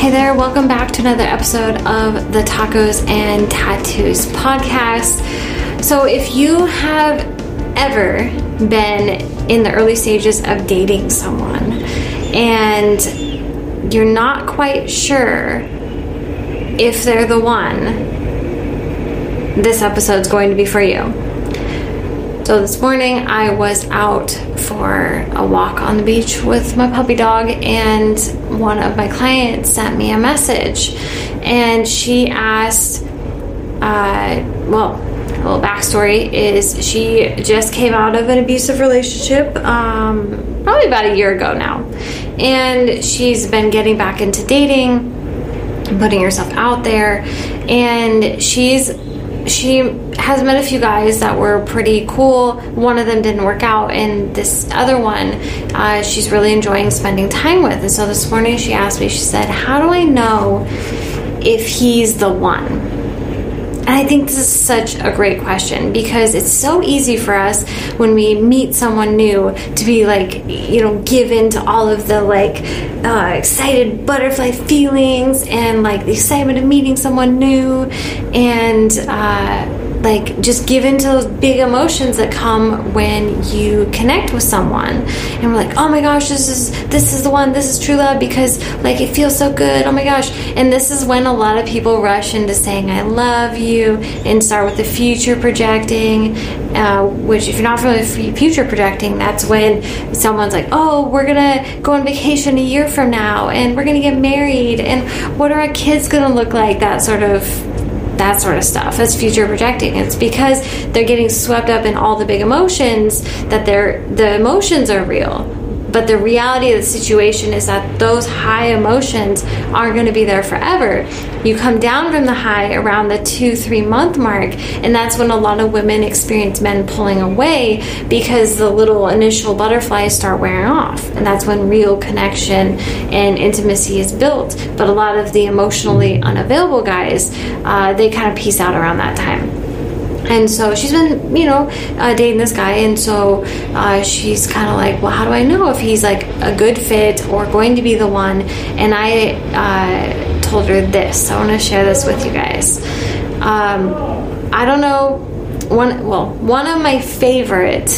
Hey there, welcome back to another episode of the Tacos and Tattoos podcast. So, if you have ever been in the early stages of dating someone and you're not quite sure if they're the one, this episode's going to be for you. So this morning I was out for a walk on the beach with my puppy dog, and one of my clients sent me a message, and she asked, uh, well, a little backstory is she just came out of an abusive relationship um, probably about a year ago now and she's been getting back into dating putting herself out there and she's she has met a few guys that were pretty cool. One of them didn't work out, and this other one, uh, she's really enjoying spending time with. And so this morning she asked me, she said, How do I know if he's the one? And I think this is such a great question because it's so easy for us when we meet someone new to be like, you know, given to all of the like uh, excited butterfly feelings and like the excitement of meeting someone new. And, uh, like just give into those big emotions that come when you connect with someone. And we're like oh my gosh this is this is the one this is true love because like it feels so good. Oh my gosh. And this is when a lot of people rush into saying i love you and start with the future projecting uh, which if you're not familiar with future projecting that's when someone's like oh we're gonna go on vacation a year from now and we're gonna get married and what are our kids gonna look like that sort of that sort of stuff as future projecting. It's because they're getting swept up in all the big emotions that they're the emotions are real. But the reality of the situation is that those high emotions aren't going to be there forever. You come down from the high around the two, three month mark, and that's when a lot of women experience men pulling away because the little initial butterflies start wearing off. And that's when real connection and intimacy is built. But a lot of the emotionally unavailable guys, uh, they kind of peace out around that time and so she's been you know uh, dating this guy. And so uh, she's kind of like well how do i know if he's like a good fit or going to be the one? And i uh, told her this. I want to share this with you guys. Um, i don't know one well one of my favorite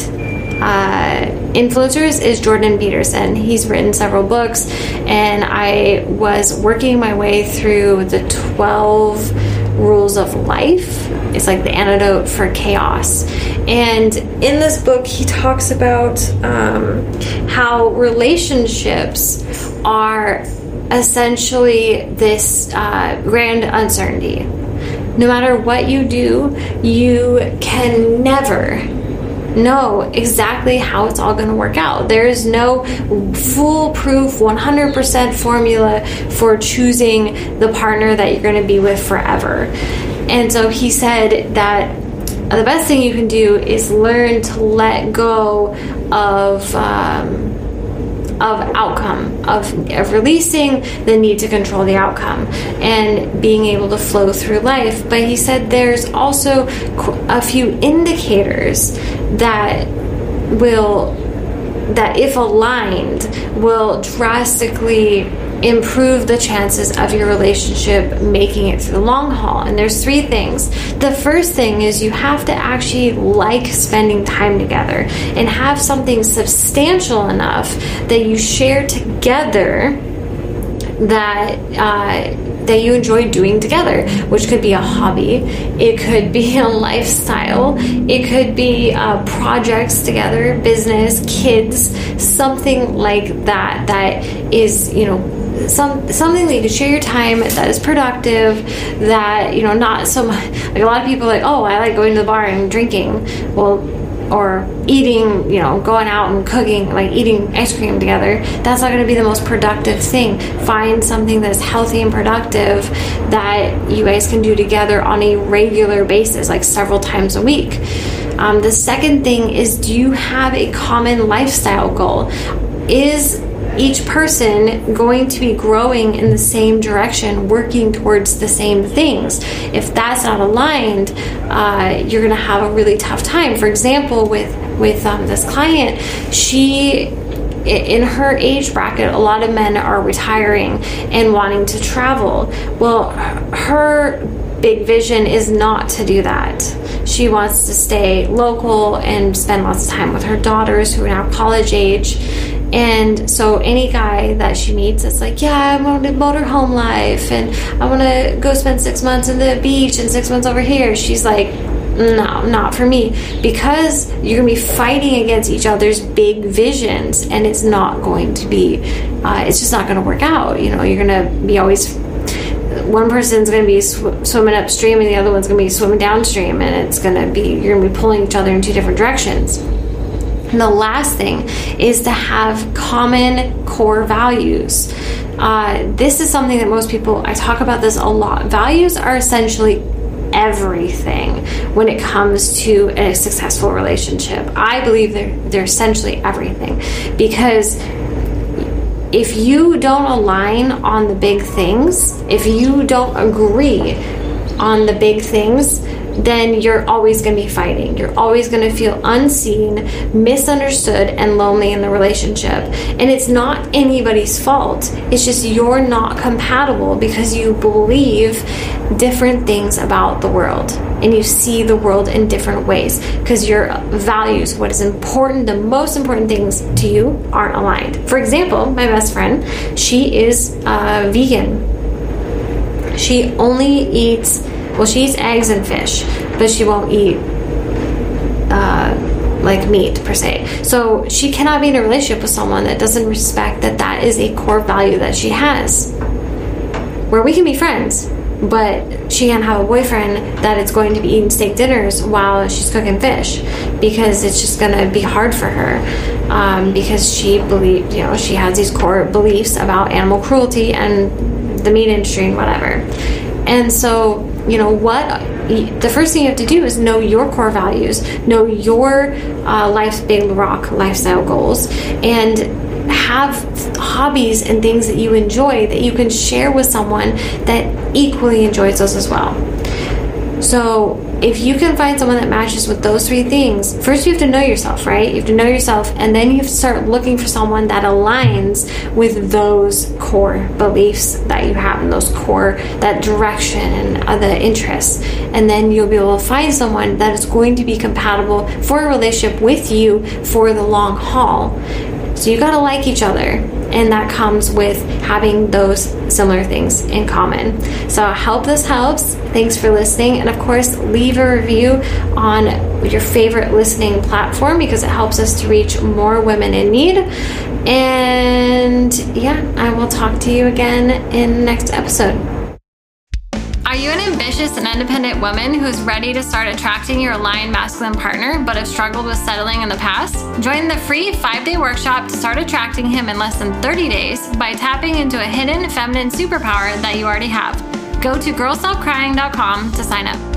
uh, influencers is Jordan Peterson. He's written several books, and I was working my way through the 12 rules of life. It's like the antidote for chaos. And in this book, he talks about um, how relationships are essentially this uh, grand uncertainty. No matter what you do, you can never know exactly how it's all going to work out. There is no foolproof 100% formula for choosing the partner that you're going to be with forever. And so he said that the best thing you can do is learn to let go of. Um, of outcome, of, of releasing the need to control the outcome and being able to flow through life. But he said there's also a few indicators that will that if aligned will drastically improve the chances of your relationship making it through the long haul. And there's three things. The first thing is you have to actually like spending time together and have something substantial enough that you share together that uh, that you enjoy doing together, which could be a hobby, it could be a lifestyle, it could be uh, projects together, business, kids, something like that. That is, you know, some something that you can share your time that is productive that you know not so much like a lot of people like oh i like going to the bar and drinking well or eating you know going out and cooking like eating ice cream together that's not going to be the most productive thing. Find something that's healthy and productive that you guys can do together on a regular basis like several times a week. Um, the second thing is do you have a common lifestyle goal? Is each person going to be growing in the same direction, working towards the same things. If that's not aligned, uh, you're going to have a really tough time. For example, with with um, this client, she in her age bracket, a lot of men are retiring and wanting to travel. Well, her big vision is not to do that. She wants to stay local and spend lots of time with her daughters who are now college age. And so any guy that she meets is like, yeah, I want to motorhome life and I want to go spend six months in the beach and six months over here. She's like, no, not for me. Because you're going to be fighting against each other's big visions and it's not going to be, uh, it's just not going to work out. You know, you're going to be always one person's going to be sw- swimming upstream and the other one's going to be swimming downstream and it's going to be you're going to be pulling each other in two different directions the last thing is to have common core values. Uh, this is something that most people i talk about this a lot. Values are essentially everything when it comes to a successful relationship. I believe they're, they're essentially everything because if you don't align on the big things, if you don't agree on the big things, then you're always going to be fighting. You're always going to feel unseen, misunderstood, and lonely in the relationship. And it's not anybody's fault. It's just you're not compatible because you believe different things about the world and you see the world in different ways because your values, what is important, the most important things to you, aren't aligned. For example, my best friend, she is uh, vegan. She only eats well, she eats eggs and fish, but she won't eat uh, like meat per se. So she cannot be in a relationship with someone that doesn't respect that that is a core value that she has. Where we can be friends, but she can't have a boyfriend that is going to be eating steak dinners while she's cooking fish because it's just going to be hard for her um, because she believe you know she has these core beliefs about animal cruelty and the meat industry and whatever and so you know what the first thing you have to do is know your core values know your uh, life's big rock lifestyle goals and have hobbies and things that you enjoy that you can share with someone that equally enjoys those as well. So if you can find someone that matches with those three things, first you have to know yourself, right? You have to know yourself, and then you have to start looking for someone that aligns with those core beliefs that you have and those core, that direction and other interests. And then you'll be able to find someone that is going to be compatible for a relationship with you for the long haul. So you gotta like each other and that comes with having those similar things in common. So I hope this helps. Thanks for listening, and of course, leave a review on your favorite listening platform because it helps us to reach more women in need. And yeah, I will talk to you again in the next episode. Ambitious and independent woman who's ready to start attracting your aligned masculine partner but have struggled with settling in the past? Join the free five day workshop to start attracting him in less than 30 days by tapping into a hidden feminine superpower that you already have. Go to girlstopcrying.com to sign up.